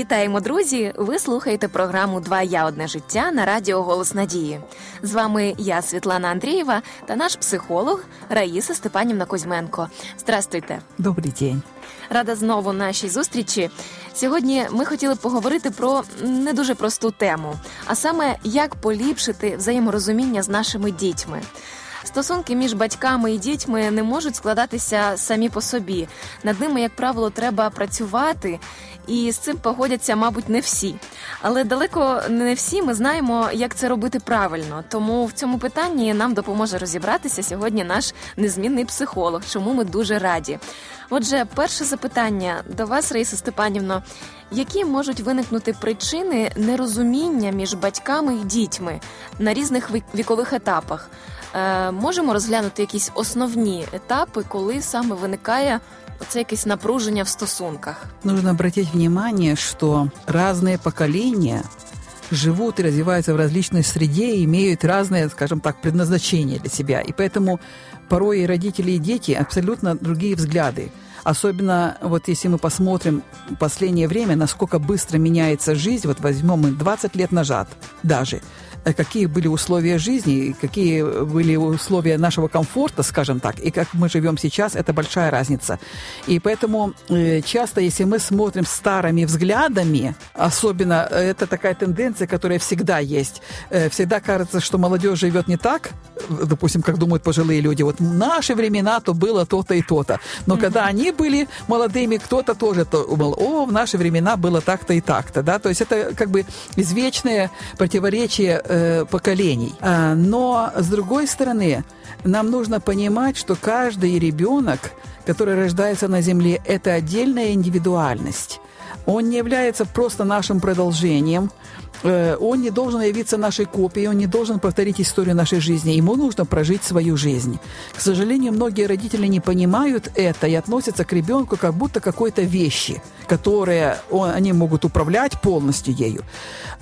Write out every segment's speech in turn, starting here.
Вітаємо, друзі! Ви слухаєте програму Два я одне життя на радіо Голос Надії. З вами я, Світлана Андрієва, та наш психолог Раїса Степанівна Кузьменко. Здрастуйте! Добрий день. Рада знову нашій зустрічі. Сьогодні ми хотіли поговорити про не дуже просту тему, а саме як поліпшити взаєморозуміння з нашими дітьми. Стосунки між батьками і дітьми не можуть складатися самі по собі. Над ними, як правило, треба працювати, і з цим погодяться, мабуть, не всі. Але далеко не всі ми знаємо, як це робити правильно. Тому в цьому питанні нам допоможе розібратися сьогодні наш незмінний психолог, чому ми дуже раді. Отже, перше запитання до вас, Раїса Степанівно. Які можуть виникнути причини нерозуміння між батьками і дітьми на різних вікових етапах? Е, можемо розглянути якісь основні етапи, коли саме виникає оце якесь напруження в стосунках? Нужно обратить внимание, что разные поколения живут и развиваются в различной среде и имеют разные, скажем так, предназначения для себя. И поэтому порой и родители, и дети абсолютно другие взгляды. Особенно вот если мы посмотрим в последнее время, насколько быстро меняется жизнь, вот возьмем мы 20 лет назад даже – Э, какие были условия жизни, какие были условия нашего комфорта, скажем так, и как мы живем сейчас, это большая разница. И поэтому э, часто, если мы смотрим старыми взглядами, особенно э, это такая тенденция, которая всегда есть, всегда кажется, что молодежь живет не так, допустим, как думают пожилые люди, вот в наши времена то было то-то и то-то. Но mm-hmm. когда они были молодыми, кто-то тоже думал, о, в наши времена было так-то и так-то, да, то есть это как бы извечное противоречие э, поколений. А, но, с другой стороны, нам нужно понимать, что каждый ребенок, который рождается на Земле, это отдельная индивидуальность. Он не является просто нашим продолжением, он не должен явиться нашей копией, он не должен повторить историю нашей жизни. Ему нужно прожить свою жизнь. К сожалению, многие родители не понимают это и относятся к ребенку как будто какой-то вещи, которые он, они могут управлять полностью ею.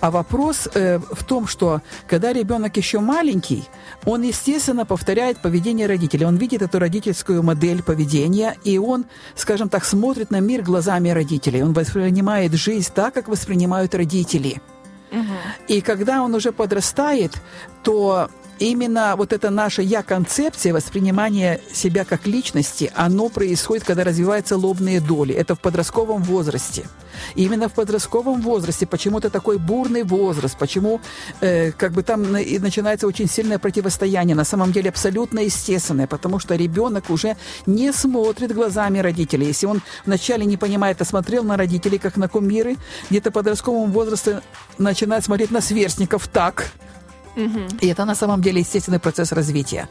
А вопрос э, в том, что когда ребенок еще маленький, он, естественно, повторяет поведение родителей. Он видит эту родительскую модель поведения, и он, скажем так, смотрит на мир глазами родителей. Он воспринимает жизнь так, как воспринимают родители – и когда он уже подрастает, то именно вот эта наша я-концепция, воспринимание себя как личности, оно происходит, когда развиваются лобные доли. Это в подростковом возрасте. Именно в подростковом возрасте почему-то такой бурный возраст, почему э, как бы там и начинается очень сильное противостояние, на самом деле абсолютно естественное, потому что ребенок уже не смотрит глазами родителей. Если он вначале не понимает, а смотрел на родителей как на кумиры, где-то в подростковом возрасте начинает смотреть на сверстников так, и это на самом деле естественный процесс развития.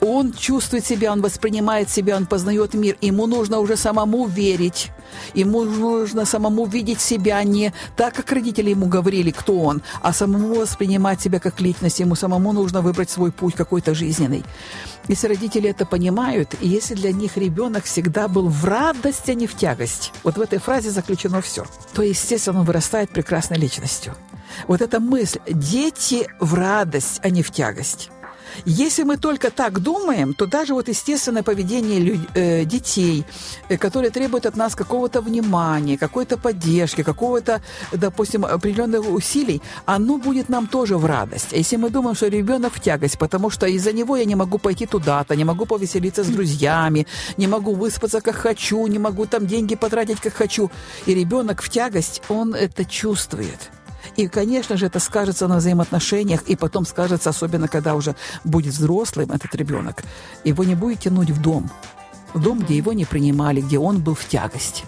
Он чувствует себя, он воспринимает себя, он познает мир. Ему нужно уже самому верить. Ему нужно самому видеть себя не так, как родители ему говорили, кто он, а самому воспринимать себя как личность. Ему самому нужно выбрать свой путь какой-то жизненный. Если родители это понимают, и если для них ребенок всегда был в радость, а не в тягость, вот в этой фразе заключено все, то, естественно, он вырастает прекрасной личностью. Вот эта мысль «дети в радость, а не в тягость». Если мы только так думаем, то даже вот естественное поведение люд, э, детей, э, которое требует от нас какого-то внимания, какой-то поддержки, какого-то, допустим, определенных усилий, оно будет нам тоже в радость. А если мы думаем, что ребенок в тягость, потому что из-за него я не могу пойти туда-то, не могу повеселиться с друзьями, не могу выспаться как хочу, не могу там деньги потратить как хочу, и ребенок в тягость, он это чувствует. И, конечно же, это скажется на взаимоотношениях, и потом скажется, особенно когда уже будет взрослым этот ребенок, его не будет тянуть в дом, в дом, где его не принимали, где он был в тягости.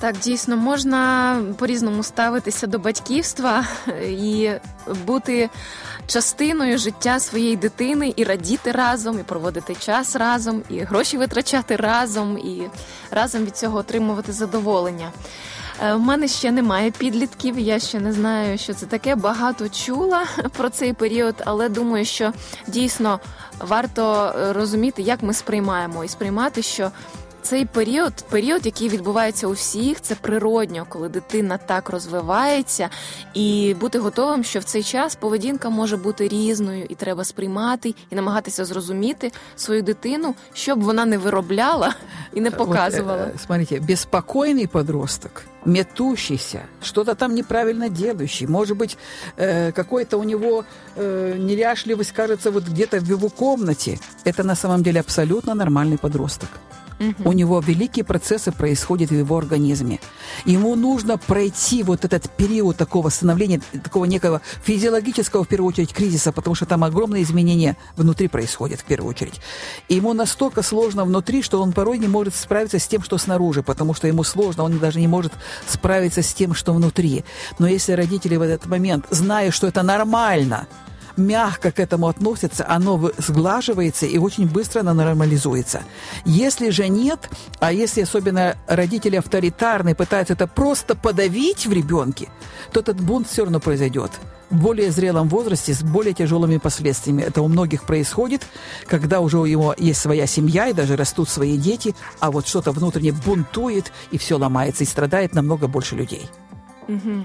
Так, дійсно, можна по-різному ставитися до батьківства і бути частиною життя своєї дитини, і радіти разом, і проводити час разом, і гроші витрачати разом, і разом від цього отримувати задоволення. У е, мене ще немає підлітків. Я ще не знаю, що це таке. Багато чула про цей період, але думаю, що дійсно варто розуміти, як ми сприймаємо, і сприймати, що цей період, період, який відбувається у всіх, це природньо, коли дитина так розвивається, і бути готовим, що в цей час поведінка може бути різною, і треба сприймати і намагатися зрозуміти свою дитину, щоб вона не виробляла и не показывала. Вот, смотрите, беспокойный подросток, метущийся, что-то там неправильно делающий, может быть, э, какой-то у него э, неряшливость, кажется, вот где-то в его комнате. Это на самом деле абсолютно нормальный подросток. У него великие процессы происходят в его организме. Ему нужно пройти вот этот период такого становления, такого некого физиологического, в первую очередь, кризиса, потому что там огромные изменения внутри происходят, в первую очередь. И ему настолько сложно внутри, что он порой не может справиться с тем, что снаружи, потому что ему сложно, он даже не может справиться с тем, что внутри. Но если родители в этот момент, зная, что это нормально, мягко к этому относится, оно сглаживается и очень быстро оно нормализуется. Если же нет, а если особенно родители авторитарные пытаются это просто подавить в ребенке, то этот бунт все равно произойдет в более зрелом возрасте с более тяжелыми последствиями. Это у многих происходит, когда уже у него есть своя семья и даже растут свои дети, а вот что-то внутренне бунтует и все ломается и страдает намного больше людей. Угу.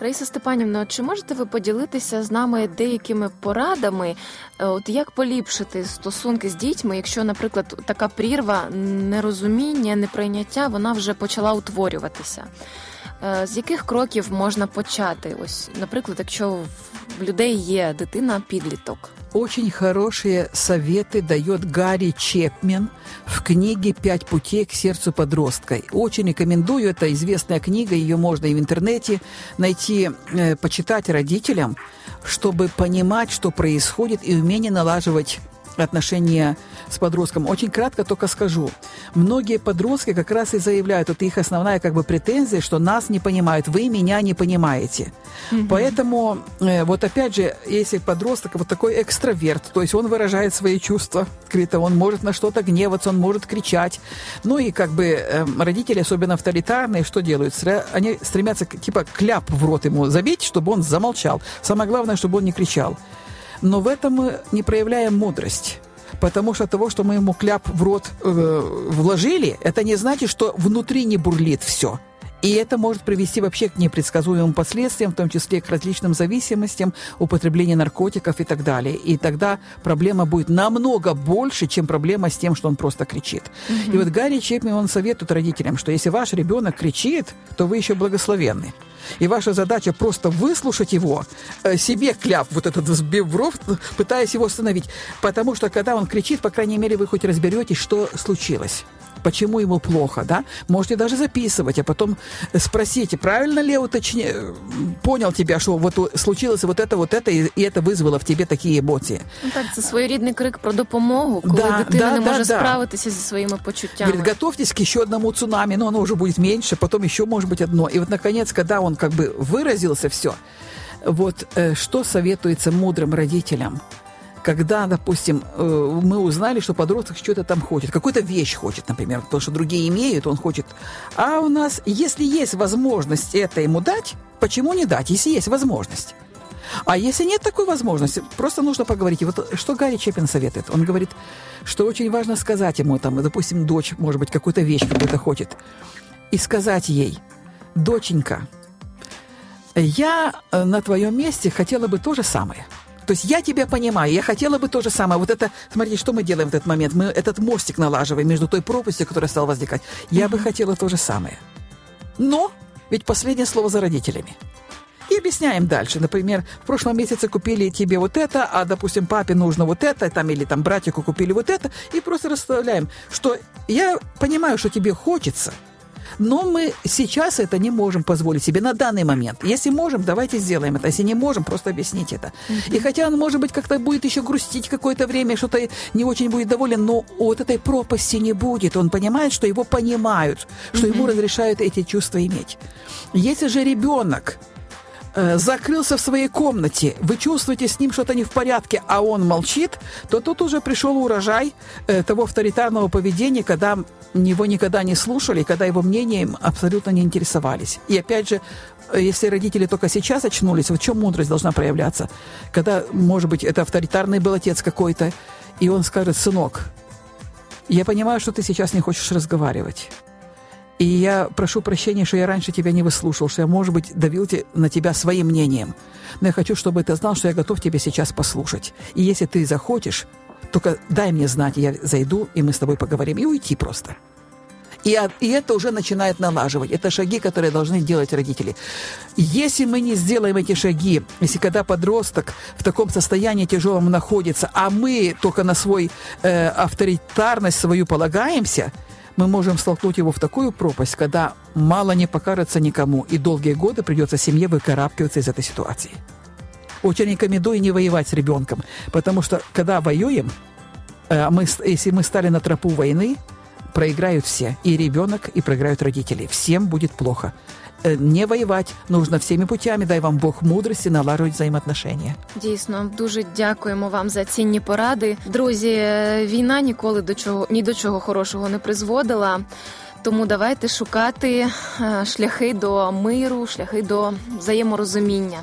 Раїса Степанівна, чи можете ви поділитися з нами деякими порадами, е, от як поліпшити стосунки з дітьми, якщо, наприклад, така прірва, нерозуміння, неприйняття вона вже почала утворюватися? Е, з яких кроків можна почати? Ось, наприклад, якщо в людей є дитина, підліток. Очень хорошие советы дает Гарри Чепмен в книге «Пять путей к сердцу подростка». Очень рекомендую, это известная книга, ее можно и в интернете найти, э, почитать родителям, чтобы понимать, что происходит, и умение налаживать отношения с подростком. Очень кратко только скажу. Многие подростки как раз и заявляют, это их основная как бы претензия, что нас не понимают, вы меня не понимаете. Mm-hmm. Поэтому э, вот опять же, если подросток вот такой экстраверт, то есть он выражает свои чувства открыто, он может на что-то гневаться, он может кричать. Ну и как бы э, родители, особенно авторитарные, что делают? Они стремятся типа кляп в рот ему забить, чтобы он замолчал. Самое главное, чтобы он не кричал. Но в этом мы не проявляем мудрость. Потому что того, что мы ему кляп в рот э, вложили, это не значит, что внутри не бурлит все. И это может привести вообще к непредсказуемым последствиям, в том числе к различным зависимостям, употреблению наркотиков и так далее. И тогда проблема будет намного больше, чем проблема с тем, что он просто кричит. Mm-hmm. И вот Гарри Чепмен, он советует родителям, что если ваш ребенок кричит, то вы еще благословенны. И ваша задача просто выслушать его, э, себе кляп вот этот взбив в пытаясь его остановить. Потому что когда он кричит, по крайней мере, вы хоть разберетесь, что случилось почему ему плохо, да? Можете даже записывать, а потом спросите, правильно ли уточни... понял тебя, что вот случилось вот это, вот это, и, это вызвало в тебе такие эмоции. Ну, так, це своєрідний крик про допомогу, коли да, дитина да, не може да, справитися зі своїми почуттями. Говорит, готовьтесь к еще одному цунами, но оно уже будет меньше, потом еще может быть одно. И вот, наконец, когда он как бы выразился все, вот э, что советуется мудрым родителям – когда, допустим, э, мы узнали, что подросток что-то там хочет, какую-то вещь хочет, например, потому что другие имеют, он хочет. А у нас, если есть возможность это ему дать, почему не дать, если есть возможность? А если нет такой возможности, просто нужно поговорить. И вот что Гарри Чепин советует? Он говорит, что очень важно сказать ему, там, допустим, дочь, может быть, какую-то вещь какую-то хочет, и сказать ей, доченька, я э, на твоем месте хотела бы то же самое – то есть я тебя понимаю, я хотела бы то же самое. Вот это, смотрите, что мы делаем в этот момент? Мы этот мостик налаживаем между той пропастью, которая стала возникать. Я mm-hmm. бы хотела то же самое. Но ведь последнее слово за родителями. И объясняем дальше. Например, в прошлом месяце купили тебе вот это, а, допустим, папе нужно вот это, там, или там братику купили вот это, и просто расставляем, что я понимаю, что тебе хочется – но мы сейчас это не можем позволить себе на данный момент. Если можем, давайте сделаем это. Если не можем, просто объясните это. Mm-hmm. И хотя он, может быть, как-то будет еще грустить какое-то время, что-то не очень будет доволен, но вот этой пропасти не будет. Он понимает, что его понимают, что mm-hmm. ему разрешают эти чувства иметь. Если же ребенок закрылся в своей комнате, вы чувствуете с ним что-то не в порядке, а он молчит, то тут уже пришел урожай э, того авторитарного поведения, когда его никогда не слушали, когда его мнением абсолютно не интересовались. И опять же, э, если родители только сейчас очнулись, в чем мудрость должна проявляться? Когда, может быть, это авторитарный был отец какой-то, и он скажет, сынок, я понимаю, что ты сейчас не хочешь разговаривать. И я прошу прощения, что я раньше тебя не выслушал, что я, может быть, давил на тебя своим мнением. Но я хочу, чтобы ты знал, что я готов тебя сейчас послушать. И если ты захочешь, только дай мне знать, я зайду, и мы с тобой поговорим. И уйти просто. И, и это уже начинает налаживать. Это шаги, которые должны делать родители. Если мы не сделаем эти шаги, если когда подросток в таком состоянии тяжелом находится, а мы только на свой э, авторитарность свою полагаемся, мы можем столкнуть его в такую пропасть, когда мало не покажется никому, и долгие годы придется семье выкарабкиваться из этой ситуации. Очень рекомендую не воевать с ребенком, потому что когда воюем, э, мы, если мы стали на тропу войны, проиграют все. И ребенок, и проиграют родители. Всем будет плохо. Э, не воювати, нужно всіми путями. Дай вам Бог мудрості налагодити взаємоотношення. Дійсно, дуже дякуємо вам за цінні поради. Друзі, війна ніколи до чого ні до чого хорошого не призводила. Тому давайте шукати е, шляхи до миру, шляхи до взаєморозуміння.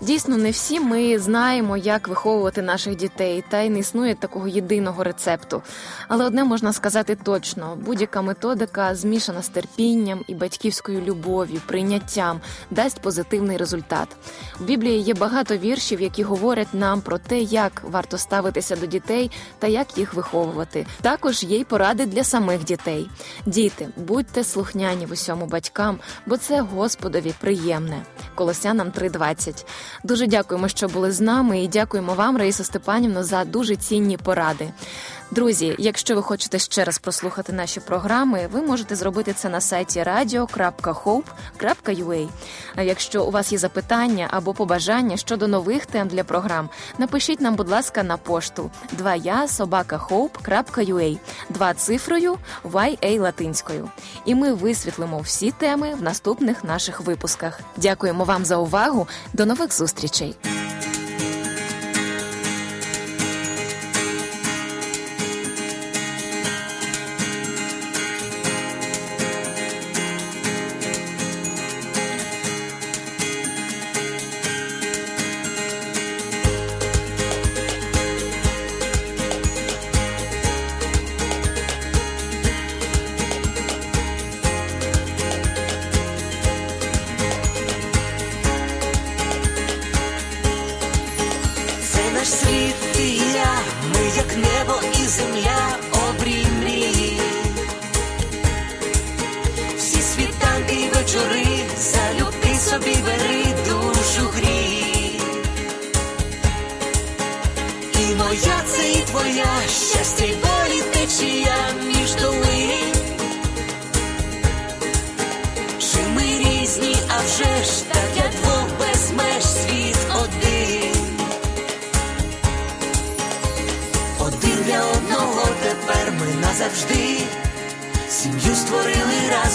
Дійсно, не всі ми знаємо, як виховувати наших дітей, та й не існує такого єдиного рецепту. Але одне можна сказати точно: будь-яка методика, змішана з терпінням і батьківською любов'ю, прийняттям, дасть позитивний результат. У Біблії є багато віршів, які говорять нам про те, як варто ставитися до дітей та як їх виховувати. Також є й поради для самих дітей. Діти, будьте слухняні в усьому батькам, бо це Господові приємне. Колосянам 3.20. Дуже дякуємо, що були з нами, і дякуємо вам, Раїса Степанівно, за дуже цінні поради. Друзі, якщо ви хочете ще раз прослухати наші програми, ви можете зробити це на сайті radio.hope.ua. А якщо у вас є запитання або побажання щодо нових тем для програм, напишіть нам, будь ласка, на пошту 2я собакаhope.ua, два цифрою YA латинською. І ми висвітлимо всі теми в наступних наших випусках. Дякуємо вам за увагу. До нових зустрічей. наш світ і я, ми як небо і земля обрій мрії, всі світанки і вечори, залюбки собі бери душу грій, і моя це і твоя щастя й болі течія між долин. Чи ми різні, а вже ж так.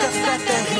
the fact that